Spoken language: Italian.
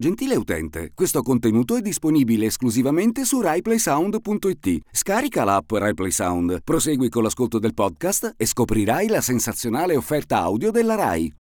Gentile utente, questo contenuto è disponibile esclusivamente su RaiPlaySound.it. Scarica l'app RaiPlaySound, prosegui con l'ascolto del podcast e scoprirai la sensazionale offerta audio della Rai.